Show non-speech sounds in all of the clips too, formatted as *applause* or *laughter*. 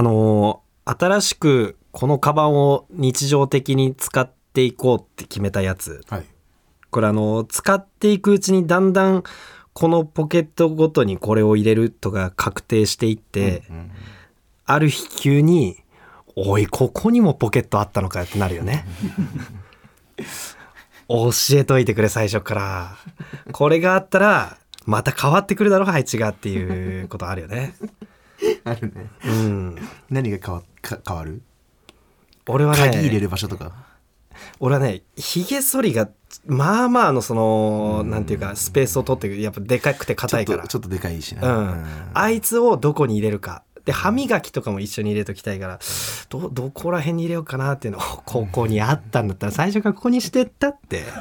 あのー新しくこのカバンを日常的に使っていこうって決めたやつ。はい。これあのー使っていくうちにだんだんこのポケットごとにこれを入れるとか確定していって、ある日急に「おいここにもポケットあったのかよ」ってなるよね。*laughs* 教えといてくれ最初から。これがあったらまた変わってくるだろ配置がっていうことあるよね。あるね。うん、何が変わか変わる？俺はね鍵入れる場所とか？俺はねひげ剃りがまあまあのそのなんていうかスペースを取ってくやっぱでかくて硬いから。ちょっとでかいしうな、ん、あいつをどこに入れるかで歯磨きとかも一緒に入れときたいからどどこら辺に入れようかなっていうのを *laughs* ここにあったんだったら最初からここにしてったって。*laughs*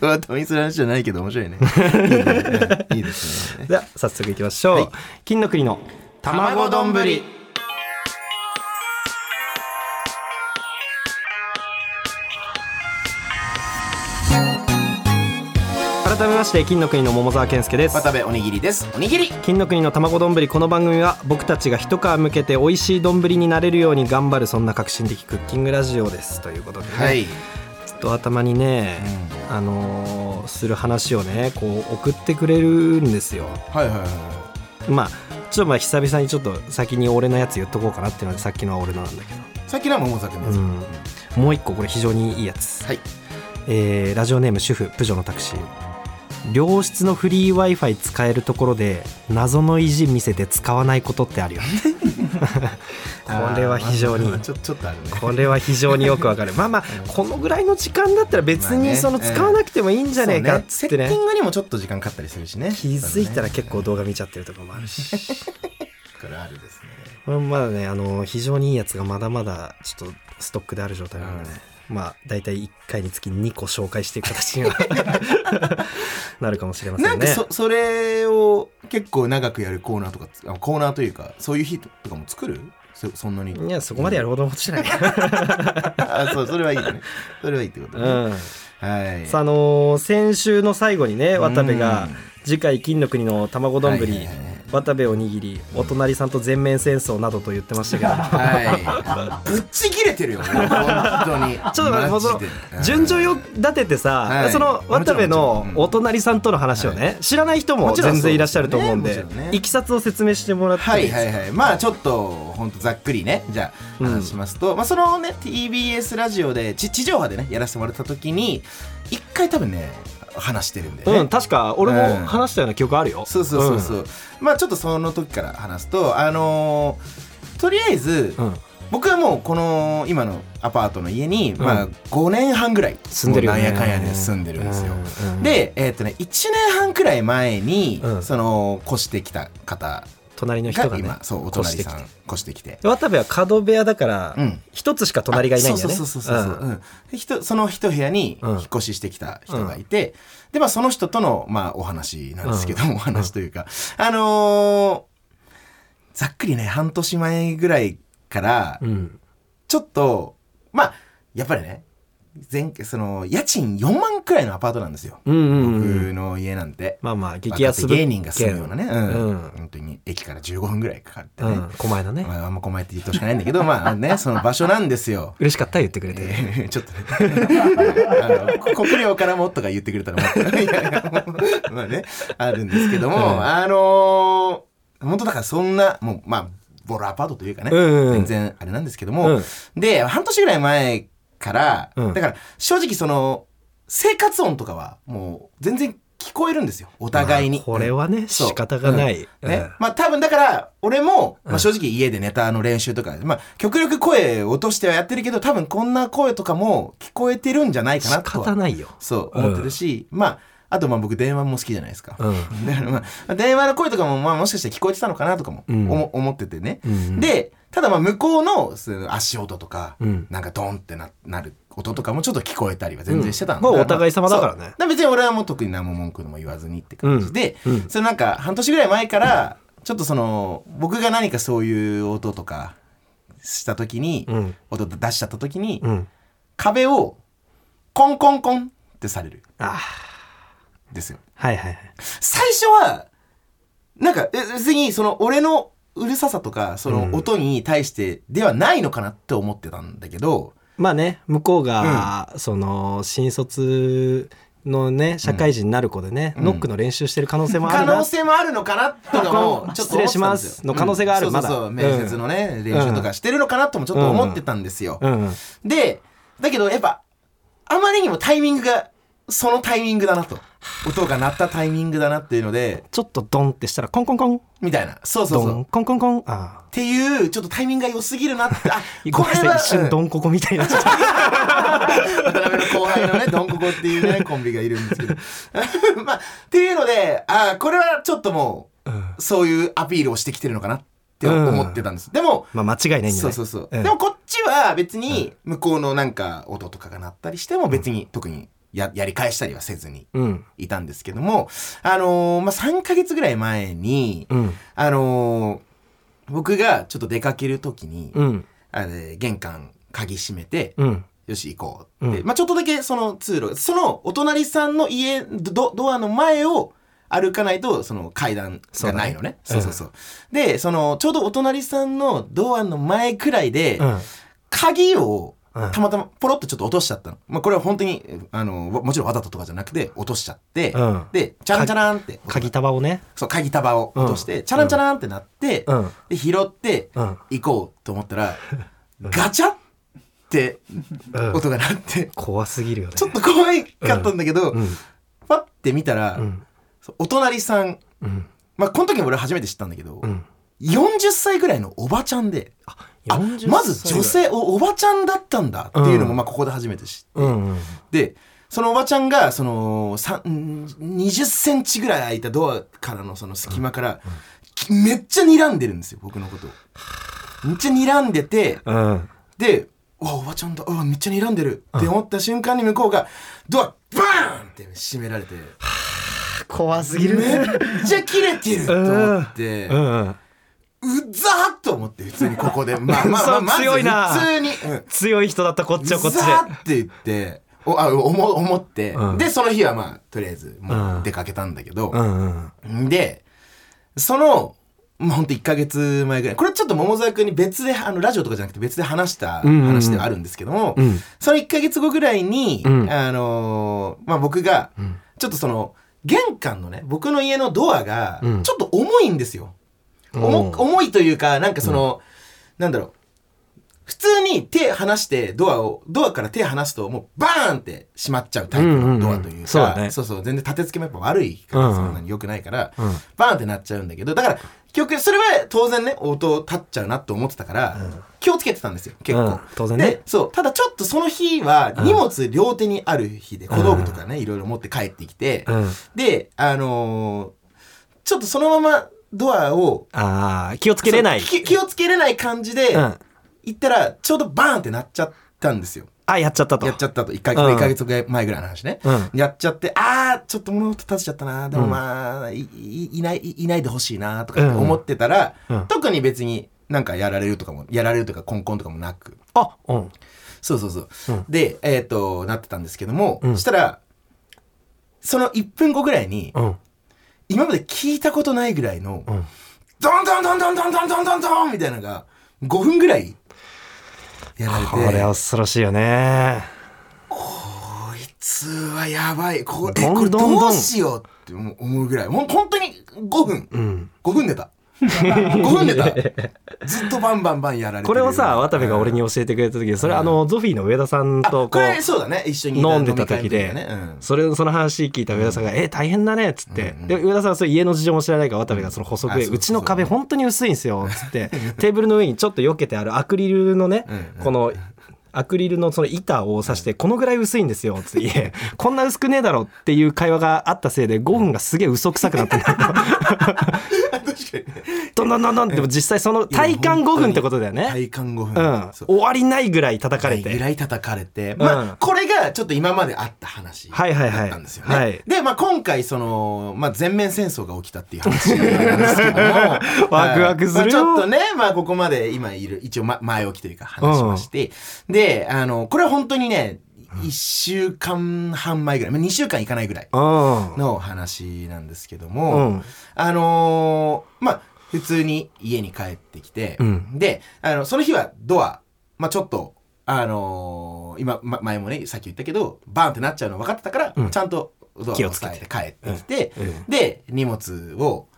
ドアトミスの話じゃないけど面白いね。*laughs* いいね。いいですね。では早速いきましょう、はい。金の国の卵丼。ぶりまして金の国の桃沢健介です。渡部おにぎりです。おにぎり。金の国の卵丼この番組は僕たちが一皮向けて美味しい丼になれるように頑張るそんな革新的クッキングラジオです。ということでね、はい、ちょっと頭にね、あのーする話をねこう送ってくれるんですよ。はいはいはいまあちょっとまあ久々にちょっと先に俺のやつ言っとこうかなっていうのでさっきのは俺のなんだけさっきのは桃崎のやつ、うん。どもう一個これ非常にいいやつ、はい。えーラジオネーム主婦プジョのタクシー良質のフリー w i f i 使えるところで謎の意地見せて使わないことってあるよね。*laughs* これは非常に。これは非常によくわかる。*laughs* まあまあこのぐらいの時間だったら別にその使わなくてもいいんじゃねえかっってね。セッティングにもちょっと時間かかったりするしね。気づいたら結構こ動画見ちゃってるところもあるし。*laughs* れあるですね。これまだねあの非常にいいやつがまだまだちょっとストックである状態なのでね、まあ大体1回につき2個紹介していく形には *laughs* なるかもしれませね。なんんかそそれを結構長くやるコーナーとかあコーナーというかそういう日とかも作る？そそんなに？いやそこまでやるほどのことじゃない、*laughs* あそうそれはいいね。それはいいってことね、うん、はい。さああのー先週の最後にね渡部がうん。次回金の国の卵丼、はいはいはい渡部おにぎりお隣さんと全面戦争などと言ってましたけど。はい。ぶっちぎれてるよね。本当に。ちょっと待ってもうその順序よ立ててさ、はい。その渡部のお隣さんとの話をね、知らない人も全然いらっしゃると思うんでねね。いきさつを説明してもらってもはいはいはい。まあちょっと本当ざっくりね。じゃあうん話しますと、まあそのね TBS ラジオでち地上波でねやらせてもらった時に一回多分ね話してるんだよね、うん、確か俺うん。も話したような記憶あるよ。そうそうそうそう、まあちょっとその時から話すとあのーとりあえず、うん。うん僕はもうこの今のアパートの家に、まあ5年半ぐらい住んでるよね。なんやかんやで住んでるんですよ、うんうんでえっ、とね1年半くらい前に、うん。その越してきた方隣の人がねが今、そうお隣さん越して越してきて。で渡部は角部屋だからうん。一つしか隣がいないんだよね。そうそうそうそうそう、うん。うん。その一部屋にうん。引っ越ししてきた人がいて、でまあその人とのまあお話なんですけども、お話というか、あのーざっくりね半年前ぐらいからうん。ちょっとまあやっぱりね前その家賃4万くらいのアパートなんですよ、うんうんうん。僕の家なんて。まあまあ激安芸人が住むようなね、うん。うん。本当に駅から15分ぐらいかかってね、うん。狛江のね。まあ、あんまこまえて言うとしかないんだけどまあねその場所なんですよ。嬉しかった言ってくれて。えーちょっとね。*laughs* あのこ国領からもとか言ってくれたらもっと。いやいやもうまあねあるんですけども、うん。あのー本当だからそんなもうまあボロアパートというかね、うんうん。全然あれなんですけども、うん。で半年ぐらい前から、うん。だから正直その生活音とかはもう全然聞こえるんですよ。お互いに、まあこれはね、そう。仕方がない。うん。ねうん。まあ多分だから俺も、まあ、うん。正直家でネタの練習とか、まあ極力声を落としてはやってるけど多分こんな声とかも聞こえてるんじゃないかな仕とは。方ないよ。そう思ってるし、まああとまあ僕電話も好きじゃないですか、うん。だからまあ電話の声とかもまあもしかして聞こえてたのかなとかもうん。思,、思っててね、うんでただまあ向こうの足音とか、うん。なんかドンってななる音とかもちょっと聞こえたりは全然してたんうん。まあお互い様だからね。そう。別に俺はもう特に何も文句でも言わずにって感じで、それなんか半年ぐらい前からちょっとその僕が何かそういう音とかした時に、うん。音出しちゃった時に、うん。壁をコンコンコンってされる。あんですよ。はいはいはい。最初はなんかえ別にその俺のうるささとかそうん。の音に対してではないのかなって思ってたんだけど、まあね向こうが、その新卒のね社会人になる子でね、うん。ノックの練習してる可能性もあ可るな、能性もあるのかなとかも *laughs* ちょっと失礼しますの可能性があるうん。まだそうそう面接のね、練習とかしてるのかなともちょっと思ってたんですよ、うん。うん。でだけどやっぱあまりにもタイミングがそのタイミングだなと音が鳴ったタイミングだなっていうのでちょっとドンってしたらコンコンコン。みたいな。そうそうドそう。っンコンコンコン。あていうちょっとタイミングが良すぎるなって。ああ *laughs* ごめんなさい一瞬ドンンココみたいにな。っちゃった渡辺の後輩のねドンココっていうねコンビがいるんですけど。*laughs* まあっていうのであこれはちょっともううん。そういうアピールをしてきてるのかなって思ってたんです、でもまあ間違いないんじゃないそうそうそう、うん。でもこっちは別に向こうのなんか音とかが鳴ったりしても別に特にややり返したりはせずにうん。いたんですけどもあのーまあ3ヶ月ぐらい前に、うん。あのー僕がちょっと出かける時に、うん。あれ玄関鍵閉めて、うん。よし行こうって、うん。まあちょっとだけその通路そのお隣さんの家ドドアの前を歩かないとその階段がないのね。そうだね。そうそうでそのちょうどお隣さんのドアの前くらいで、うん。鍵をうんたまたまポロッとちょっと落としちゃったの、まあ、これは本当にあのもちろんわざととかじゃなくて落としちゃって、うん。でチャランチャランって。鍵束をね。そう鍵束を落として、チャランチャランってなって、うん。で拾ってうん。行こうと思ったら、ガチャってうん。音が鳴って、怖すぎるよね。ちょっと怖いかったんだけど、うん。パッて見たら、お隣さんうん。まあこの時も俺初めて知ったんだけど、うん。40歳ぐらいのおばちゃんであ40まず女性おおばちゃんだったんだっていうのも、うん。まあここで初めて知って、うんうん。でそのおばちゃんがそのさん20センチぐらい開いたドアからのその隙間から、きめっちゃ睨んでるんですよ僕のことを。めっちゃ睨んでてうん。でうわおばちゃんだめっちゃ睨んでるって思った瞬間に向こうがドアバーンって閉められて。怖すめっちゃ切れてると思って、うんうんうざーっと思って普通にここで。*laughs* まあまあまあまず強いな。普通に、うん。強い人だったこっちはこっちで。うざーって言っておあ思思って、うん。でその日はまあとりあえずもう出かけたんだけど。う、んうん。でそのまあ、ほんと1ヶ月前ぐらい。これちょっと桃沢君に別であのラジオとかじゃなくて別で話したうんうんうん。話ではあるんですけども、うん。その1ヶ月後ぐらいに、うん。あのーまあ、僕がん。ちょっとその玄関のね僕の家のドアがうん。ちょっと重いんですよ。重うん。重いというかなんかその、なんだろう。普通に手離してドアをドアから手離すともうバーンって閉まっちゃうタイプのドアというか、うんうんうね。そうそう全然立て付けもやっぱ悪いからうんそんなに良くないから、うん。バーンってなっちゃうんだけどだから結局それは当然ね音立っちゃうなと思ってたから、気をつけてたんですよ結構、うん。当然ね。でそうただちょっとその日は荷物両手にある日で小道具とかねいろいろ持って帰ってきて、うん。であのーちょっとそのままドアをああ気をつけれない。気気をつけれない感じでうん。行ったらちょうどバーンってなっちゃったんですよ。あやっちゃったと。やっちゃったと。1か,、うん。一ヶ月前ぐらいの話ね、うん。やっちゃってあーちょっと物音立てちゃったなでもまあ、いいいないいいないでほしいなとか思ってたら、うん。特に別になんかやられるとかもやられるとかコンコンとかもなく。あうん。そうそうそう、うん。でえっ、となってたんですけども、したらその1分後ぐらいに、うん今まで聞いたことないぐらいの、うん。ドンドンドンドンドンドンドンドンドンみたいなのが5分ぐらいやられて。これは恐ろしいよね。こいつはやばい。これこれどうしようって思う思うぐらい。もう本当に5分。うん。5分寝た5分寝たずっとバンバンバンやられてるこれをさ渡部が俺に教えてくれた時それあのゾフィーの上田さんあとここれそうだね。一緒にう飲んでた時で。それその話聞いた上田さんが「え大変だね」っつって。で上田さんはそれ家の事情も知らないから渡部がその補足で「あそうちの壁本当に薄いんですよ」っつって。テーブルの上にちょっと避けてあるアクリルのねこのアクリルのその板を刺して、このぐらい薄いんですよ、つって、こんな薄くねえだろっていう会話があったせいで、5分がすげえ嘘くさくなったんだけど、どんどんどんどんでも実際その体感5分ってことだよね。体感5分、うん。終わりないぐらい叩かれて。ぐらい叩かれて、まあ、うんこれがちょっよ今まであった話だはいはいはい。ったんですよね。はい。で、まあ、今回その、まあ、全面戦争が起きたっていう話なんですけども *laughs* ワクワクするよ。はいまあちょっとね、まあ、ここまで今いる一応、ま、前置きというか話しまして、であのこれは本当にね1週間半前ぐらい、まあ、2週間いかないぐらいうん。の話なんですけども、うん。あのーまあ普通に家に帰ってきて、うん。であのその日はドア、まあ、ちょっとあのー今、ま、前もねさっき言ったけどバーンってなっちゃうの分かってたから、うん。ちゃんとドアを気をつけて。押さえて帰ってきて、で荷物を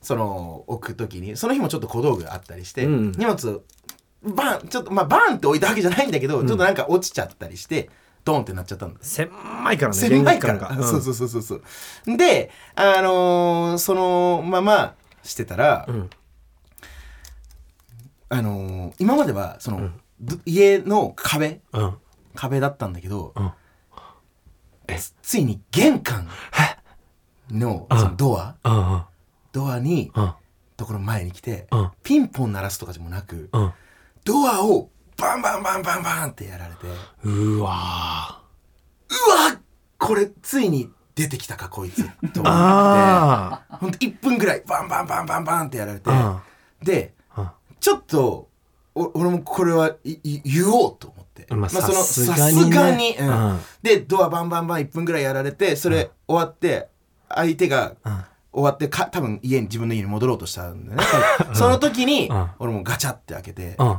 その置く時にその日もちょっと小道具があったりして、うん。荷物バーンちょっとまあバーンって置いたわけじゃないんだけど、ちょっとなんか落ちちゃったりしてドンってなっちゃったんだ狭いからね、狭いから玄関が。そうそうそうそうそうであのーそのまましてたら、んあのー今まではその、ど家の壁うん。うん。壁だったんだけど、んつついに玄関のそのドア？うん。うん。ドアにうん。ところ前に来て、うんピンポン鳴らすとかでもなく、うん。ドアをバンバンバンバンバンってやられて。うわうわこれついに出てきたかこいつと思って。あほんと1分ぐらいバンバンバンバンバンってやられて、うん。でうん。ちょっとお俺もこれはいい言おうと思って、まあそのさすさがにね。すがに、うん。うん。でドアバンバンバン1分ぐらいやられてそれ終わって相手がうん終わってか多分家に自分の家に戻ろうとしたんだよね、*laughs* その時に、うん。俺もガチャって開けて、うん。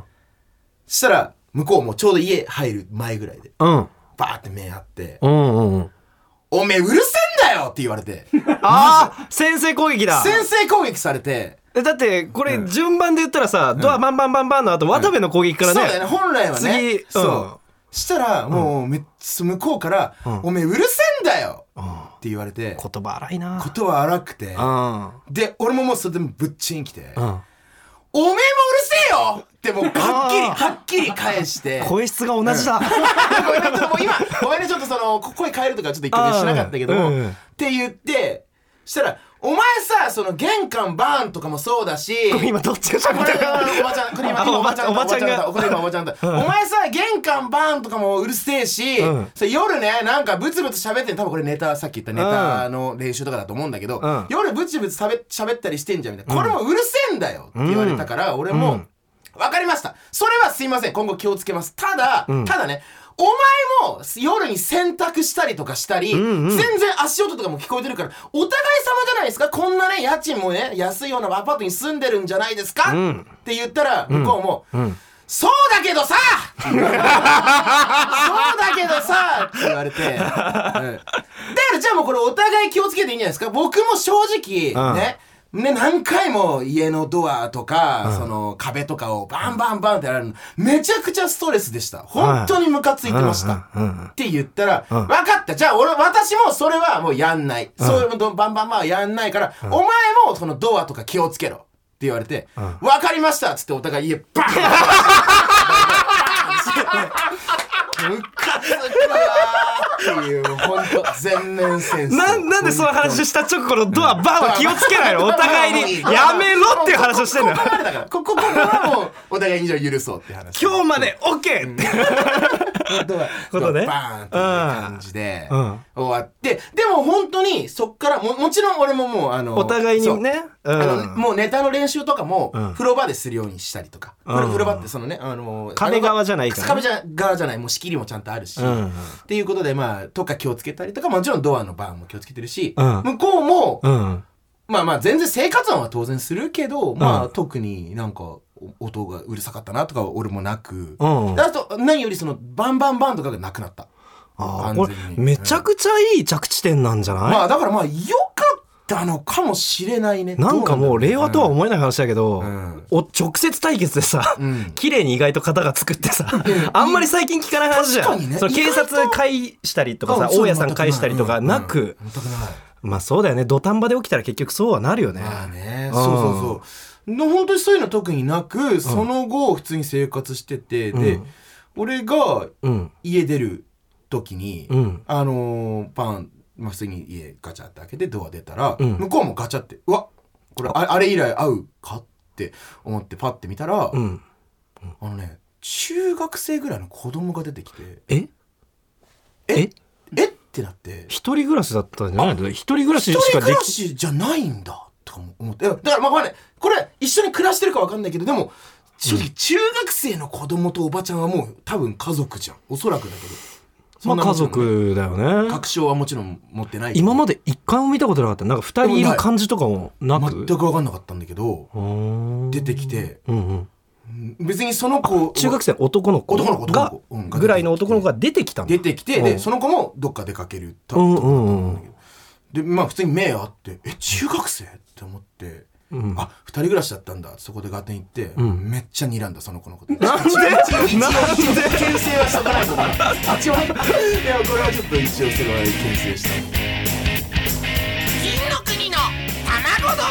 そしたら向こうもちょうど家入る前ぐらいで。うん。バーって目合って。うんうんうん。「おめえうるせえんだよ!」って言われて。ああ先制攻撃だ。先制攻撃されて。えだってこれ順番で言ったらさ、ドアバンバンバンバンの後渡部の攻撃からね、そうだよね。本来はね。次うん。そう。したらもうめっちゃ向こうから「ん。おめえうるせえんだよ!」うんって言われて言葉荒いな。ことは荒くてうん。で俺ももうそれでぶっちんきてうん「おめえもうるせえよ!」ってもうはっきりはっきり返して。声質が同じだ、*laughs* ごめんねちょっともう今ごめんねちょっとそのこ声変えるとかちょっと一回しなかったけども、って言ってしたら「お前さその玄関バーンとかもそうだし」今どっちがこれ喋ってる？おばちゃんこれ今あ今おばちゃんおばちゃんがだこれ今おばちゃんだ。お前さ玄関バーンとかもうるせえし、うん。それ夜ねなんかブツブツ喋ってん多分これネタさっき言ったネタの練習とかだと思うんだけど、うん。夜ブツブツしゃべ喋ったりしてんじゃんみたいな、これもうるせえんだよって言われたから、俺も、うん。わかりました。それはすいません。今後気をつけます。ただ、ん。ただねお前も夜に洗濯したりとかしたり、んうん。全然足音とかも聞こえてるからお互い様じゃないですか？こんなね家賃もね安いようなアパートに住んでるんじゃないですか、うん。って言ったら向こうも、ん。そうだけどさ！*laughs* そうだけどさ！って言われて、うん。だからじゃあもうこれお互い気をつけていいんじゃないですか？僕も正直、うんねね、何回も家のドアとか、その壁とかをバンバンバンってやられるのめちゃくちゃストレスでした。本当にムカついてました、って言ったら、うん。分かった。じゃあ俺私もそれはもうやんない、そういうのバンバンバンはやんないから、お前もそのドアとか気をつけろって言われて、分かりましたっつってお互い家バーン *laughs* ムカつくわーっていう本当全面戦争。ななんでその話した直後のドアバンは気をつけないの？お互いにやめろっていう話をしてんの？ここここまでだからこはもうお互いにじゃあ許そうって話今日まで OK ってドアことねバーンっていう感じでうん終わってでも本当にそっからももちろん俺ももうあのお互いにねうあのん。もうネタの練習とかもうん。風呂場でするようにしたりとか、うん。風呂場ってそのねあの壁側じゃないからね。壁じゃ側じゃない。もう仕切りもちゃんとあるし、うん。っていうことでまあとか気をつけたりとかもちろんドアのバーンも気をつけてるし、うん。向こうも、うん。まあまあ全然生活音は当然するけど、まあうん特になんかお音がうるさかったなとかは俺もなく、うん。であと何よりそのバンバンバンとかがなくなった。あーこれ完全に。めちゃくちゃいい着地点なんじゃない、まあだからまあ良かったのかもしれないね。なんかもう令和とはう思えない話だけど、ん。お直接対決でさ、ん。綺麗に意外と型が作ってさ、あんまり最近聞かない話じゃん。ね。その警察返したりとかさ、大家さん返したりとかなく、まあそうだよね、土壇場で起きたら結局そうはなるよね。まあね。うんそうそうそう。の本当にそういうの特になくその後普通に生活しててでうん。俺がうん。家出る時に、うん。あのーパン、まあ、普通に家ガチャって開けてドア出たら、うん。向こうもガチャってうわこれああ。れ以来会うかって思ってパッて見たら、うん。あのね中学生ぐらいの子供が出てきてえ？え？え？ってなって。一人暮らしだったんじゃないの？一人暮らし一人暮らしかできしじゃないんだとかも思って。いやだ。からまあまあね。これ一緒に暮らしてるかわかんないけどでも正直中学生の子供とおばちゃんはもう多分家族じゃん。おそらくだけどまあ家族だよね。確証はもちろん持ってない今まで一回も見たことなかった。なんか二人いる感じとかもなく？全く分かんなかったんだけど出てきて。うんうん。別にその子中学生の男の子男の子がぐらいの男の子が出てきたんだ出てきてうん。でその子もどっか出かけるとうんうんうん。でまあ普通に目あってえ中学生？って思って、うん。あ二人暮らしだったんだ。そこでガテン行って、ん。めっちゃ睨んだその子のこと。なんで？なんで牽制はしとかないとな一応ねいやこれはちょっと一応それは牽制した金の国の卵丼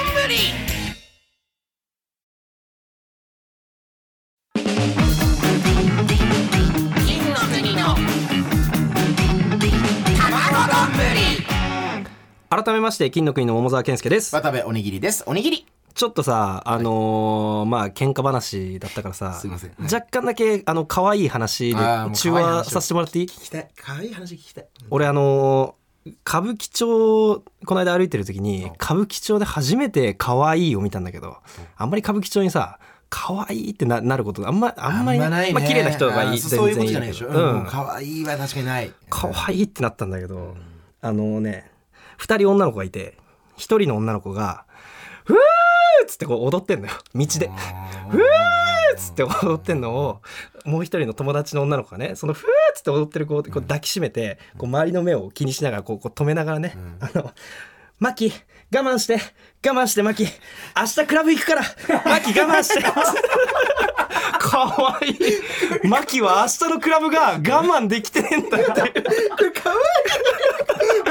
改めまして金の国の桃沢健介です。渡部おにぎりです。おにぎり。ちょっとさあのーまあ喧嘩話だったからさすいません。若干だけあの可愛い話であーもう中可愛い話を。和させてもらっていい？聞きたい。可愛い話聞きたい。俺あのー歌舞伎町この間歩いてる時に歌舞伎町で初めて可愛いを見たんだけどあんまり歌舞伎町にさ可愛いってななることあんまあんまりないね。まあ綺麗な人がいいあそういうことじゃないでしょ、ううん。ん、可愛いは確かにない。可愛いってなったんだけど、あのね2人女の子がいて1人の女の子が「ふー!」っつってこう踊ってんのよ。道で。ふーっつって踊ってんのをもう一人の友達の女の子がねそのふーっつって踊ってる子をこう抱きしめてこう周りの目を気にしながらこうこう止めながらね「あのマキ我慢して我慢してマキ明日クラブ行くからマキ我慢して」かわいい。マキは明日のクラブが我慢できてねえんだってい *laughs*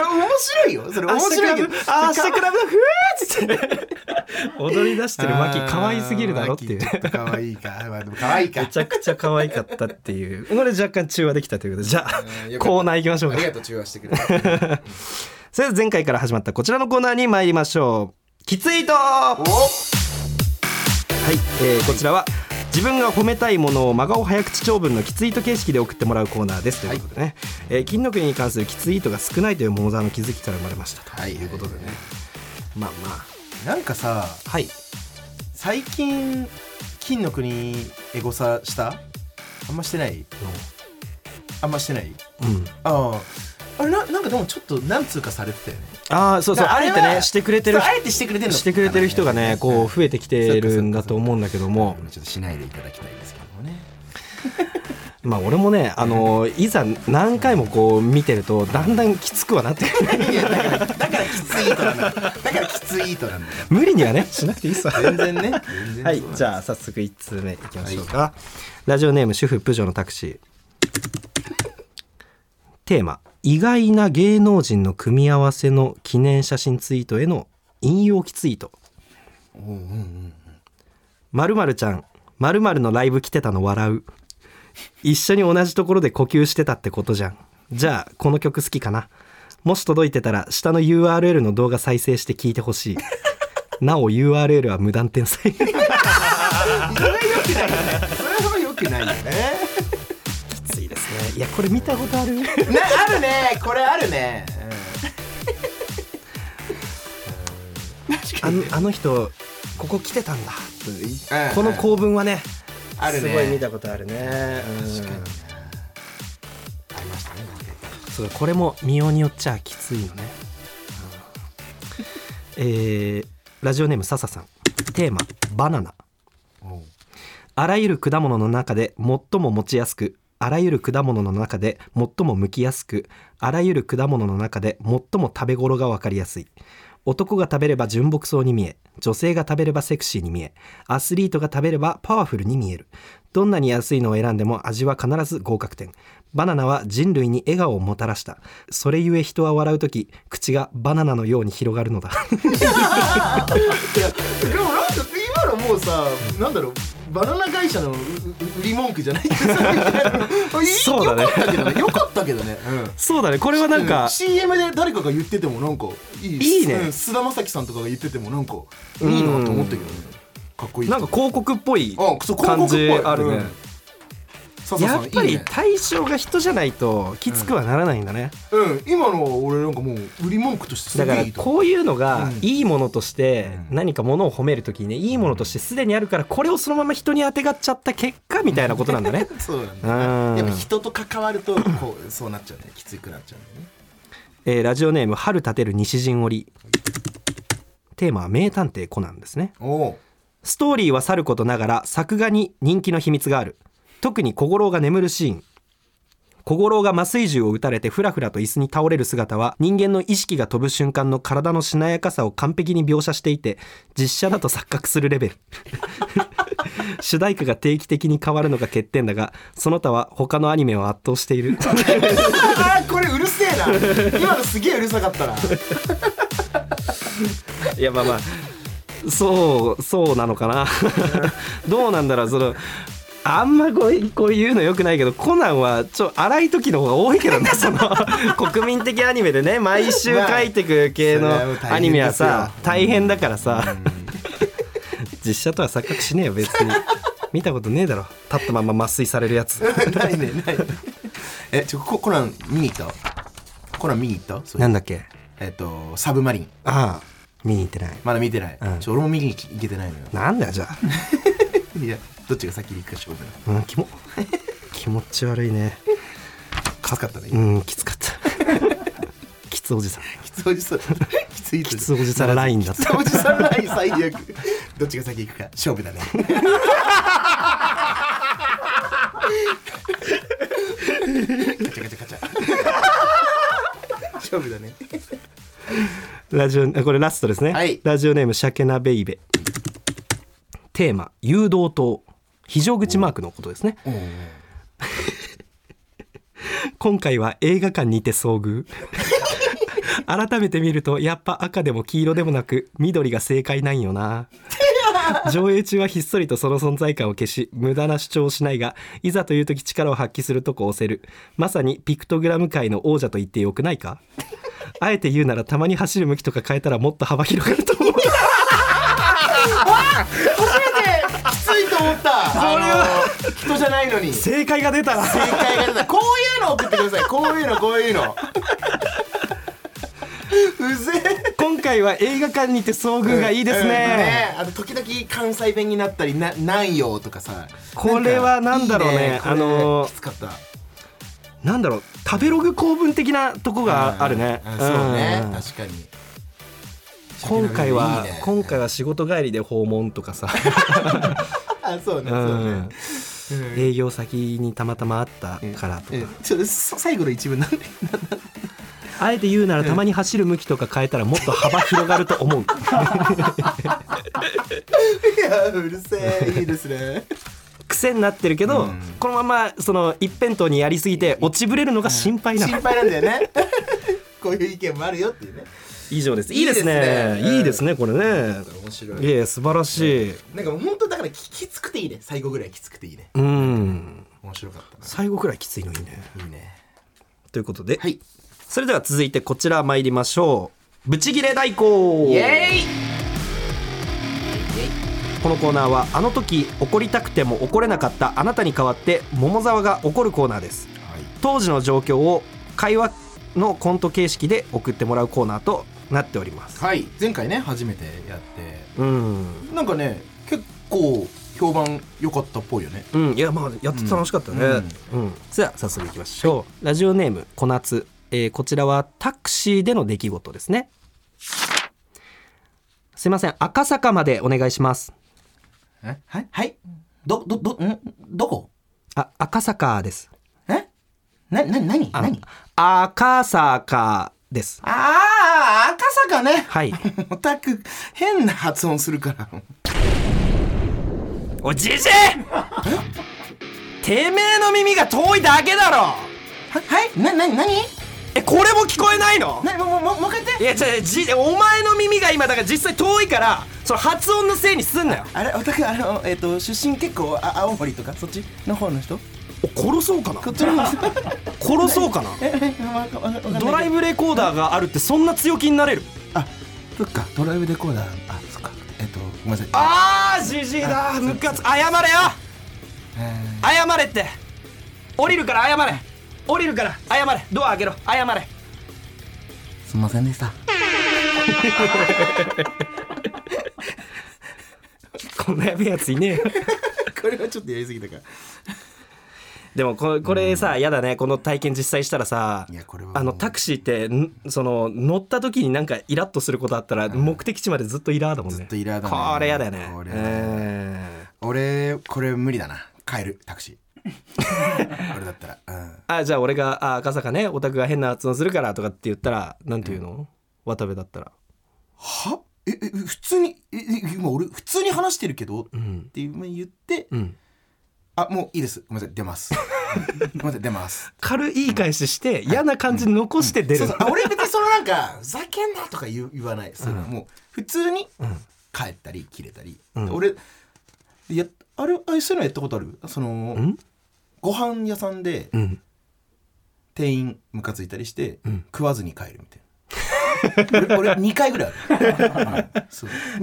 う面白いよ。それ面白いけど。あ明日クラブ？だふーっつって。踊り出してるマキ可愛すぎるだろっていう。可愛いか。まあでも可愛いか。めちゃくちゃ可愛かったっていう。これ若干中和できたということで。じゃあコーナー行きましょうか。ありがとう中和してくれて。*laughs* それでは前回から始まったこちらのコーナーに参りましょう。きついとはい、えーこちらは自分が褒めたいものを真顔早口長文のきついと形式で送ってもらうコーナーです。ということでね、えー金の国に関するきついとが少ないという桃沢の気づきから生まれましたと。はいいうことでね、まあまなんかさあはい。最近金の国エゴサした？あんましてない？あんましてない？うん。あああれななんかでもちょっと何通かされてたよねああそうそうあえてねしてくれてるあえてしてくれてるの。してくれてる人がねこう。増えてきてるんだと思うんだけども。ちょっとしないでいただきたいですけどもね。*laughs* まあ俺もねあのいざ何回もこう見てるとだんだんきつくはなってくる。だからきついとなんだ。だからきついとなんだよ。無理にはねしなくていいさ全然ね。*laughs* はいじゃあ早速1通目いきましょうか、ラジオネーム主婦プジョーのタクシー。テーマ意外な芸能人の組み合わせの記念写真ツイートへの引用期ツイート。まるまるちゃんまるまるのライブ来てたの笑う。一緒に同じところで呼吸してたってことじゃん。じゃあこの曲好きかな？もし届いてたら下の URL の動画再生して聞いてほしい。なお URL は無断転載。*laughs* それはよくない。よね。きついやこれ見たことある？*laughs* ねあるね。これあるね、あのあの人ここ来てたんだ。うん。この構文はねあるね。すごい見たことあるね。うん。ありましたねそうこれも見ようによっちゃきついのね、えーラジオネーム笹さん。テーマバナナ。あらゆる果物の中で最も持ちやすくあらゆる果物の中で最も剥きやすくあらゆる果物の中で最も食べ頃が分かりやすい。男が食べれば純朴そうに見え女性が食べればセクシーに見えアスリートが食べればパワフルに見える。どんなに安いのを選んでも味は必ず合格点。バナナは人類に笑顔をもたらした。それゆえ人は笑う時口がバナナのように広がるのだ。でもなんか今のもうさなんだろうバナナ会社の売り文句じゃない？*laughs* そうだね。よかったけどね。うん。そうだね。これはなんか、うん。CM で誰かが言っててもなんかいい。いいね。うん。菅田将暉さんとかが言っててもなんかいいなと思ったけどね。かっこいいなんか広告っぽい感じあるね、やっぱり対象が人じゃないときつくはならないんだね、うん。今のは俺なんかもう売り文句としてすだからこういうのがうん。いいものとしてうん。何かものを褒めるときにねいいものとしてすでにあるからこれをそのまま人にあてがっちゃった結果みたいなことなんだね。*laughs* そうなんだ。うん。やっぱ人と関わるとこうそうなっちゃうね。きつくなっちゃうね。えーラジオネーム春立てる西陣織。テーマは名探偵コナンですね。おおストーリーはさることながら作画に人気の秘密がある特に小五郎が眠るシーン。小五郎が麻酔銃を撃たれてフラフラと椅子に倒れる姿は人間の意識が飛ぶ瞬間の体のしなやかさを完璧に描写していて実写だと錯覚するレベル。*laughs* 主題歌が定期的に変わるのが欠点だがその他は他のアニメを圧倒している。これうるせえな。今のすげえうるさかったな。*laughs* いやまあまあそうそうなのかな。*laughs* どうなんだろうそのあんまこうこういうのよくないけどコナンはちょ荒い時の方が多いけどね *laughs* その国民的アニメでね毎週書いてく系のアニメはさ大変だからさ。実写とは錯覚しねえよ別に。見たことねえだろ。立ったまま麻酔されるやつ。*laughs* ないねないね。えちょココナン見に行った？コナン見に行った？なんだっけ？えっとサブマリン。ああ。見に行ってない。まだ見てない、うん。ちょ俺も見に行けてないのよ。なんだよじゃ *laughs* いやどっちが先に行くか勝負なあ、うん、気も *laughs* 気持ち悪いね。きつかったね。うんきつかった。*laughs* きつおじさん。きつおじさん。*laughs* きついきつおじさんラインだった。きつおじさんライン最悪。どっちが先行くか勝負だね。カチャカチャカチャ。勝負だね。ラジオあこれラストですね、はい。ラジオネームシャケナベイベ。テーマ誘導灯非常口マークのことですね。*laughs* 今回は映画館にて遭遇。*laughs* 改めて見るとやっぱ赤でも黄色でもなく緑が正解なんよな。*laughs* 上映中はひっそりとその存在感を消し無駄な主張をしないがいざという時力を発揮するとこ押せる。まさにピクトグラム界の王者と言ってよくないか。あえて言うならたまに走る向きとか変えたらもっと幅広がると思うと思った。これは人じゃないのに。正正解が出たな。解が出た。こういうの送ってください。こういうのこういうの。うぜえ。今回は映画館にて遭遇がいいですうんね,、あの時々関西弁になったりななんよとかさ。これはなんだろうね。あのーきつかった。なんだろう。食べログ公文的なとこがあるね、うんそうね。うん。確かに。今回は今回は仕事帰りで訪問とかさ、*laughs* あそうねうそうね。ん、営業先にたまたまあったからとか、最後の一文なんであえて言うならたまに走る向きとか変えたらもっと幅広がると思ういやうるせえいいですね癖になってるけど、うんこのままその一辺倒にやりすぎて落ちぶれるのが心配なの、心配なんだよねこういう意見もあるよっていうね以上です。いいですね。いいですね。これね。面白い。や素晴らしい。なんか本当だからききつくていいね。最後ぐらいきつくていいね。うん。面白かった最後くらいきついのいいね。ないいね。ということで、はい。それでは続いてこちら参りましょう。ブチギレ代行イエーイ。このコーナーはあの時怒りたくても怒れなかったあなたに代わって桃沢が怒るコーナーです。はい。当時の状況を会話のコント形式で送ってもらうコーナーとなっております。はい。前回ね初めてやって。うん。なんかね結構評判良かったっぽいよね。うん。いやまあやってて楽しかったね。うん、それでは早速いきましょう、ラジオネーム小夏、えーこちらはタクシーでの出来事ですね。すいません。赤坂までお願いします。え？はい？はい？どどどん？どこ？あ赤坂です。え？なな何？あ何？赤坂です。ああ赤坂ね。はい。*laughs* オタク変な発音するから。おじじいてめえの耳が遠いだけだろ！ははい？なな何？えこれも聞こえないの？なもうもうもうもう一回言って。いやじゃじお前の耳が今だから実際遠いからその発音のせいにすんなよ。あれおたくあのえっ、と出身結構あ青森とかそっちの方の人？お殺そうかな。殺そうかな。*laughs* ドライブレコーダーがあるってそんな強気になれる。あそっかドライブレコーダー。あそっか。えっ、とごめんなさい。あーじじいだ。ムカつ謝れよ。え謝れって。降りるから謝れ。降りるから謝れ。ドア開けろ。謝れ。ーすみませんでした。*laughs* こんなやべえやついねえよ。*laughs* これはちょっとやりすぎたかでもここれさやだね。この体験実際したらさあのタクシーってんその乗った時になんかイラッとすることあったら目的地までずっとイラーだもんね。ずっとイラーだね。これやだよね。えー俺これ無理だな。帰るタクシー。*laughs* 俺だったら。うん。あじゃあ俺が「あ赤坂ねオタクが変な発音するから」とかって言ったらなんて言うの、渡部だったら。は？ええ普通にええ今俺普通に話してるけど、っんていう言って、うんあもういいです。ごめんなさい。出ます。*laughs* ごめんなさい。出ます。軽い言い返しして嫌な感じに残して出る。そうそう。あ俺別にそのなんかふざけんなとか言う言わない。そういうの。もう普通に帰ったり切れたり、ん。俺やあれあそういうのやったことある？そのん？ご飯屋さんでうん。店員ムカついたりして、ん。食わずに帰るみたいな *laughs* 俺俺2回ぐらいある、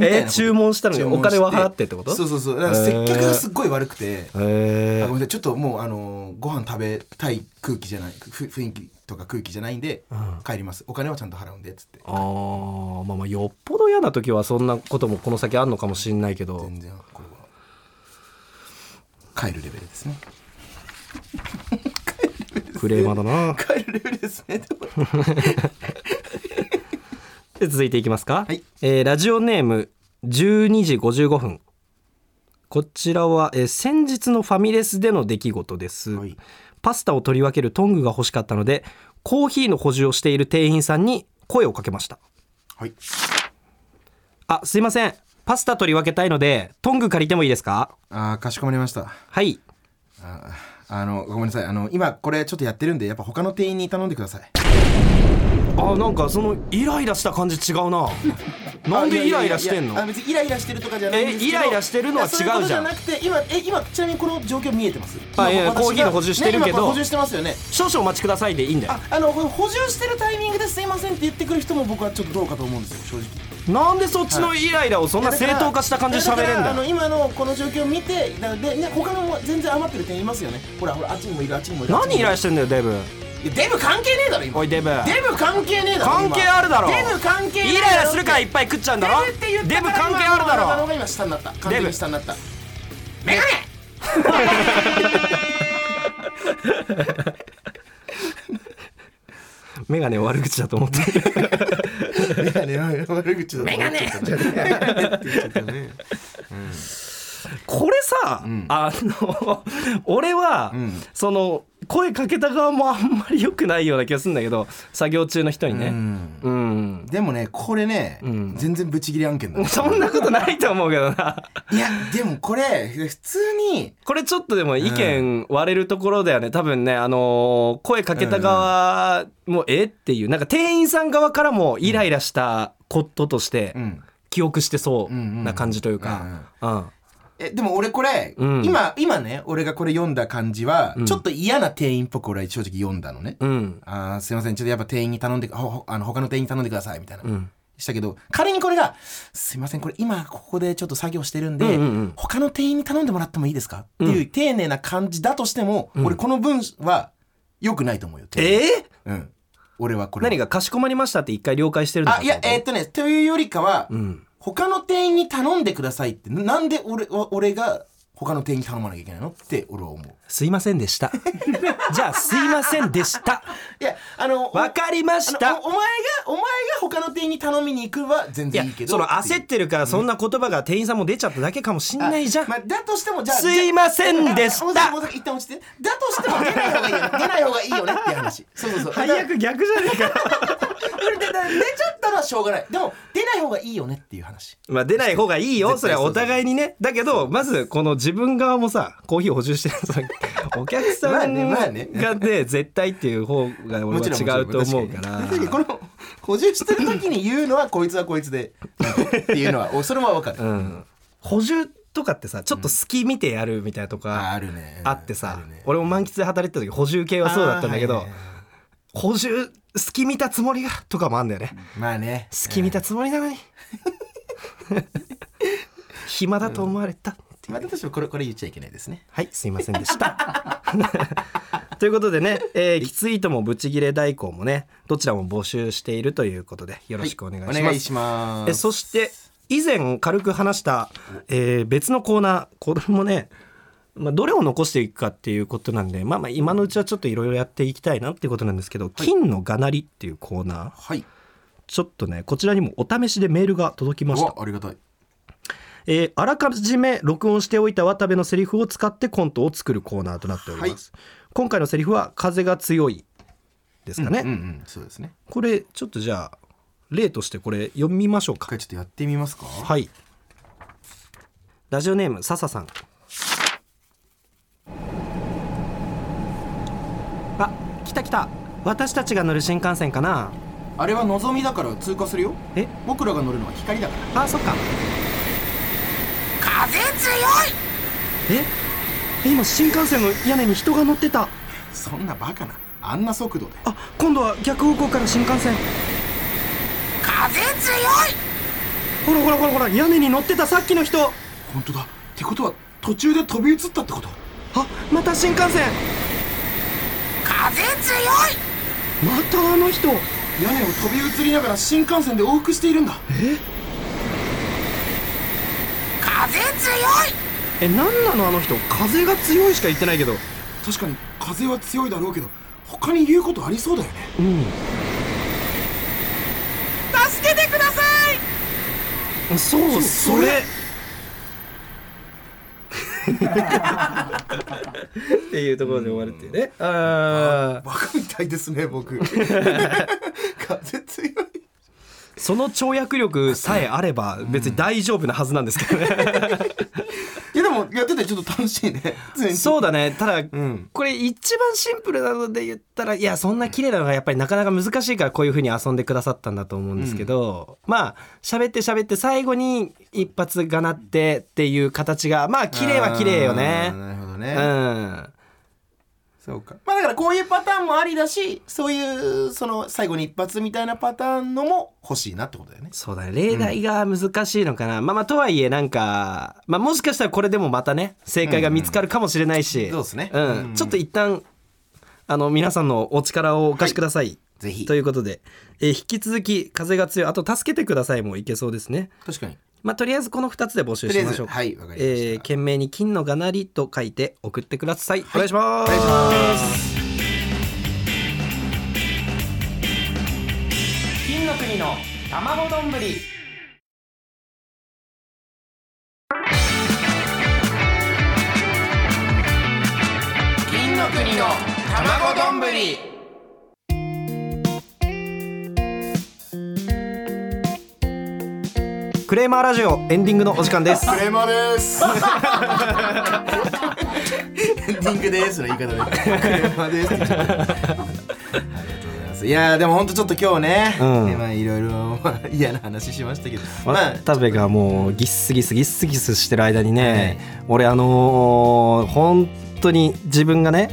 えー注文したのにお金は払ってってこと？そうそうそう。だから接客がすっごい悪くて、ごめんなさい。ちょっともうあのーご飯食べたい空気じゃないふ雰囲気とか空気じゃないんで、ん。帰ります。お金はちゃんと払うんでっつって。あーまあまあよっぽど嫌な時はそんなこともこの先あんのかもしんないけど。全然これは。帰るレベルですね。クレーマーだな。*laughs* 帰るレベルですね *laughs* 続いていきますか、はい。えーラジオネーム12時55分。こちらは、えー先日のファミレスでの出来事です、はい。パスタを取り分けるトングが欲しかったのでコーヒーの補充をしている店員さんに声をかけました。はい。あすいません。パスタ取り分けたいのでトング借りてもいいですか？あーかしこまりました。はい。あーあのごめんなさい。あの今これちょっとやってるんでやっぱ他の店員に頼んでくださいあなんかそのイライラした感じ違うな。*laughs* なんでイライラしてんの？あ別にイライラしてるとかじゃないんですけど。えイライラしてるのは違うじゃん。じゃなくて今え今ちなみにこの状況見えてます？あいやコーヒーの補充してるけど。ね補充してますよね。少々お待ちくださいでいいんだよ。ああの補充してるタイミングですいませんって言ってくる人も僕はちょっとどうかと思うんですよ正直。なんでそっちのイライラをそんな正当化した感じで喋れんいやからあのだよ今のこの状況を見てでね他のも全然余ってる店員いますよね。ほらほらあっちにもいるあっちにもいる何イライラししてんだよデブデブ関係ねえだろ今。おいデブ。デブ関係ねえだろ関係あるだろ。デブ関係イライラするからいっぱい食っちゃうんだろ。デブって言ったデブから関係あるだろ。今のが今下になった。完全に下になった。メ *laughs* メガネを悪口だと思って。ガネメガネ悪口だメガネって言っちゃったねこれさ、ん。あの *laughs* 俺は、ん。その声かけた側もあんまり良くないような気がするんだけど作業中の人にね。うん。うん、でもねこれね、ん。全然ブチギレ案件だね *laughs* そんなことないと思うけどな。いやでもこれ普通にこれちょっとでも意見割れるところだよね。多分ねあのー声かけた側もえっていうなんか店員さん側からもイライラしたこととしてうん。記憶してそうな感じというか。うんえでも俺これ、うん。今今ね俺がこれ読んだ感じは、ん。ちょっと嫌な店員っぽく俺は正直読んだのね、うん。あーすいません。ちょっとやっぱ店員に頼んでほほあの他の店員に頼んでくださいみたいな、ん。したけど仮にこれが「すいませんこれ今ここでちょっと作業してるんで、うんうんうん。他の店員に頼んでもらってもいいですか?」っていう丁寧な感じだとしても、俺この文は良くないと思うよ、えー、うん。俺はこれは。何がかしこまりましたって一回了解してるのかあいやえーっとねというよりかは、ん他の店員に頼んでくださいって。なんで俺俺が他の店員に頼まなきゃいけないのって俺は思う。すいませんでした。*laughs* じゃあすいませんでした。いやあのわかりました。おお前がお前が他の店員に頼みに行くは全然いいけど。その焦ってるからそんな言葉が店員さんも出ちゃっただけかもしんないじゃん、まあ、だとしてもじゃあすいませんでした。じゃあもう一旦落ちて。だとしても出ない方がいいよね。出ない方がいいよねっていう話。*laughs* そうそうそう。最悪逆じゃねえか *laughs* 出ちゃったのはしょうがない。でも出ない方がいいよねっていう話。まあ出ない方がいいよ。それはお互いにね。だけどまずこの自分側もさコーヒー補充してる *laughs* お客さまあんがね絶対っていう方が俺は違うと思うから。この補充してる時に言うのはこいつはこいつでっていうのはお *laughs* それは分かる、うん。補充とかってさちょっと隙見てやるみたいなとあかあってさ、るね。俺も満喫で働いてた時補充系はそうだったんだけど、はい。補充隙見たつもりがとかもあんだよね。まあね。隙見たつもりなのに。*laughs* 暇だと思われたっていう。また私もこれこれ言っちゃいけないですね。はい、すいませんでした。*laughs* ということでね、えー、きついともブチギレ代行もね、どちらも募集しているということで、よろしくお願いします。お願いします。えそして、以前軽く話した、えー別のコーナー、これもね、まあ、どれを残していくかっていうことなんで、まあまあ今のうちはちょっといろいろやっていきたいなっていうことなんですけど、金のがなりっていうコーナー、はい。ちょっとね、こちらにもお試しでメールが届きまうした。わ。ありがたいえーあらかじめ録音しておいた渡部のセリフを使ってコントを作るコーナーとなっております、今回のセリフは「風が強い」ですかね、うんうんそうですね。これちょっとじゃあ例としてこれ読みましょうか。一回ちょっとやってみますか？はい。ラジオネーム笹さん。あ来た来た。私たちが乗る新幹線かな。あれは望みだから通過するよ。え？僕らが乗るのは光だから。あそっか風強い。え？今新幹線の屋根に人が乗ってた。そんなバカな。あんな速度で。あ今度は逆方向から新幹線。風強い。ほらほらほらほら屋根に乗ってたさっきの人。本当だ。ってことは途中で飛び移ったってこと？あまた新幹線。風強い。またあの人。屋根を飛び移りながら新幹線で往復しているんだ。え？風強い。えなんなのあの人？風が強いしか言ってないけど。確かに風は強いだろうけど他に言うことありそうだよね。うん。助けてください。そうそそれ。っていうところで終わるっていうね。ああバカみたいですね僕。風 *laughs* その跳躍力さえあれば別に大丈夫なはずなんですけどね。*laughs* いやでもやっててちょっと楽しいね。そうだね。ただ、ん。これ一番シンプルなので言ったらいやそんな綺麗なのがやっぱりなかなか難しいからこういう風に遊んでくださったんだと思うんですけど、まあ喋って喋って最後に一発がなってっていう形がまあ綺麗は綺麗よね。なるほどうね、んそうか。まあだからこういうパターンもありだしそういうその最後に一発みたいなパターンのも欲しいなってことだよね。そうだね。例題が難しいのかな、まあまあとはいえなんか、まあ、もしかしたらこれでもまたね正解が見つかるかもしれないし、そうですね。うん。うん。ちょっと一旦あの皆さんのお力をお貸しください、ぜひ。ということで、えー引き続き風が強い。あと助けてくださいもいけそうですね。確かにまあとりあえずこの2つで募集しましょうはいわかりました。えー懸命に金のがなりと書いて送ってください、はい。お願いします。お願いします金の国の卵丼。ぶり金の国の卵丼。ぶりクレーマーラジオエンディングのお時間です。クレーマーです。エンディングですの言い方で。クレーマーです。って言っちゃったありがとうございますいやーでも本当ちょっと今日ね、うん。ねまあいろいろまあ *laughs* 嫌な話しましたけど。まあ渡部がもうギッスギスギッスギスしてる間にね、俺あのー本当に自分がね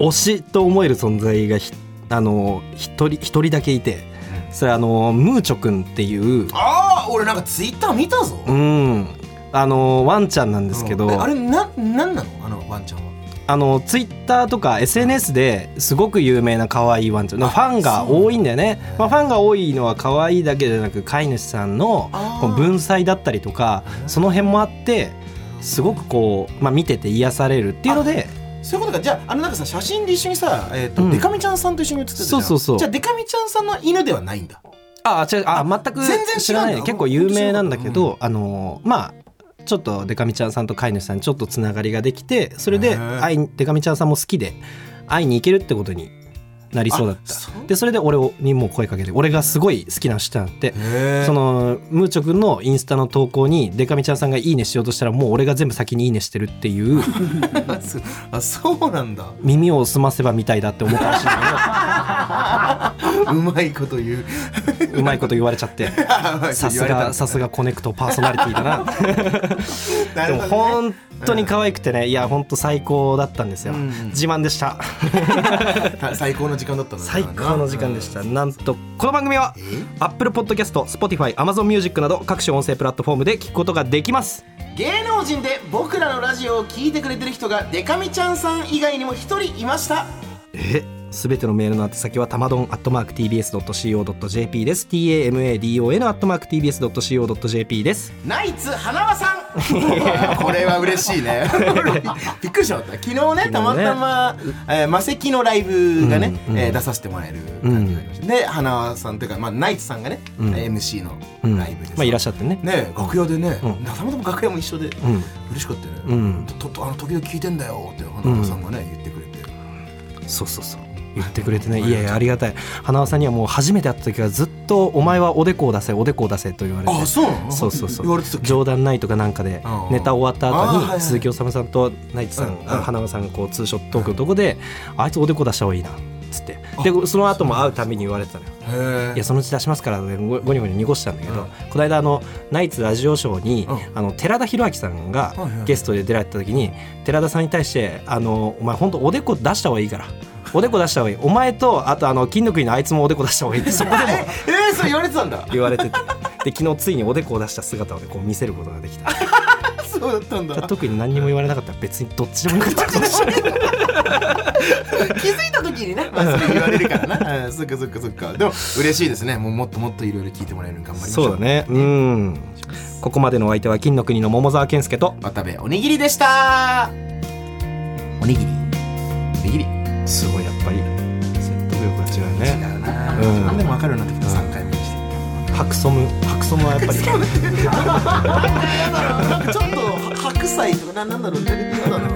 推しと思える存在がひあのー一人一人だけいてそれあのームーチョくんっていうああ俺なんかツイッター見たぞ。うん。あのーワンちゃんなんですけど、えあれななんなの？あのワンちゃんは。あのツイッターとか SNS ですごく有名な可愛いワンちゃん。ファンが多いんだよね、まあ、ファンが多いのは可愛いだけじゃなく飼い主さんのこの文才だったりとかその辺もあってすごくこう、まあ、見てて癒されるっていうので。そういうことか。じゃああのなんかさ写真で一緒にさ、えーとうん。デカミちゃんさんと一緒に写ってたじゃん。そうそうそう。じゃあデカミちゃんさんの犬ではないんだあ違うあ全く知らないね。結構有名なんだけうど、あのまあちょっとデカミちゃんさんと飼い主さんにちょっとつながりができてそれでへー。会いデカミちゃんさんも好きで会いに行けるってことになりそうだった。でそれで俺にもう声かけて俺がすごい好きな人になってそのムーチョくんのインスタの投稿にデカミちゃんさんが「いいね」しようとしたらもう俺が全部先に「いいね」してるっていう *laughs* あそうなんだ。耳を澄ませばみたいだって思ったらしいんだ *laughs* *laughs* うまいこと言う。うまいこと言われちゃって。*laughs* さすがさすがコネクトパーソナリティだな。*laughs* でも本当に可愛くてねいや本当最高だったんですよ、うん自慢でした。た最高の時間だった最高の時間でした、うん。なんとこの番組はえ？Apple Podcast、Spotify、Amazon Music など各種音声プラットフォームで聞くことができます。芸能人で僕らのラジオを聞いてくれてる人がデカミちゃんさん以外にも一人いました。え？すべてのメールの宛先はたまどん atmarktbs.co.jp です。tamadon atmarktbs.co.jp です。ナイツ花輪さん。*laughs* これは嬉しいね。*laughs* びっくりしちゃった。昨日ねたまたま、えー、魔石のライブがね、うんうんえー出させてもらえる感じがありました、で花輪さんというか、まあ、ナイツさんがね、うん。MC のうんライブでさ、まあいらっしゃってね。ね楽屋でね、うん。たまたま楽屋も一緒で、うん。嬉しかったよね、うん。ととあの時々聞いてんだよって花輪さんがね、言ってくれて。そうそうそう言ってくれてねいやいやありがたい。花輪さんにはもう初めて会った時からずっと「お前はおでこを出せおでこを出せ」と言われて。あそうそうそうそう。言われてたっけ冗談ないとかなんかでうんネタ終わった後に鈴木おさむさんとナイツさん、花輪さんがこうツーショットトークのとこで、あいつおでこ出した方がいいなっつって。でその後も会うたびに言われてたのよ。へいやそのうち出しますからね。ごごにごに濁したんだけど、うん。この間あのナイツラジオショーに、うん。あの寺田裕明さんがゲストで出られた時に寺田さんに対して「あのお前本当おでこ出した方がいいからおでこ出した方がいい。お前とあとあの金の国のあいつもおでこ出した方がいい」ってそこでもええー、そう言われてたんだ。言われてて。で昨日ついにおでこを出した姿をねこう見せることができた。*laughs* そうだったんだ。特に何にも言われなかったら別にどっちでもよかったかもしれない気づいた時にね、まあ、それ言われるからな。*laughs* うんそっかそっかそっか。でも嬉しいですね。もうもっともっといろいろ聞いてもらえるように頑張りましょうそうだね。うん。ここまでのお相手は金の国の桃沢健介と渡部おにぎりでした。おにぎり。おにぎりすごいやっぱり説得力が違う違ねうな、うん。何でも分かるようになってきた。3回目にして白ソム白ソムはやっぱり *laughs* ちょっと白菜とかななんだろう。嫌だな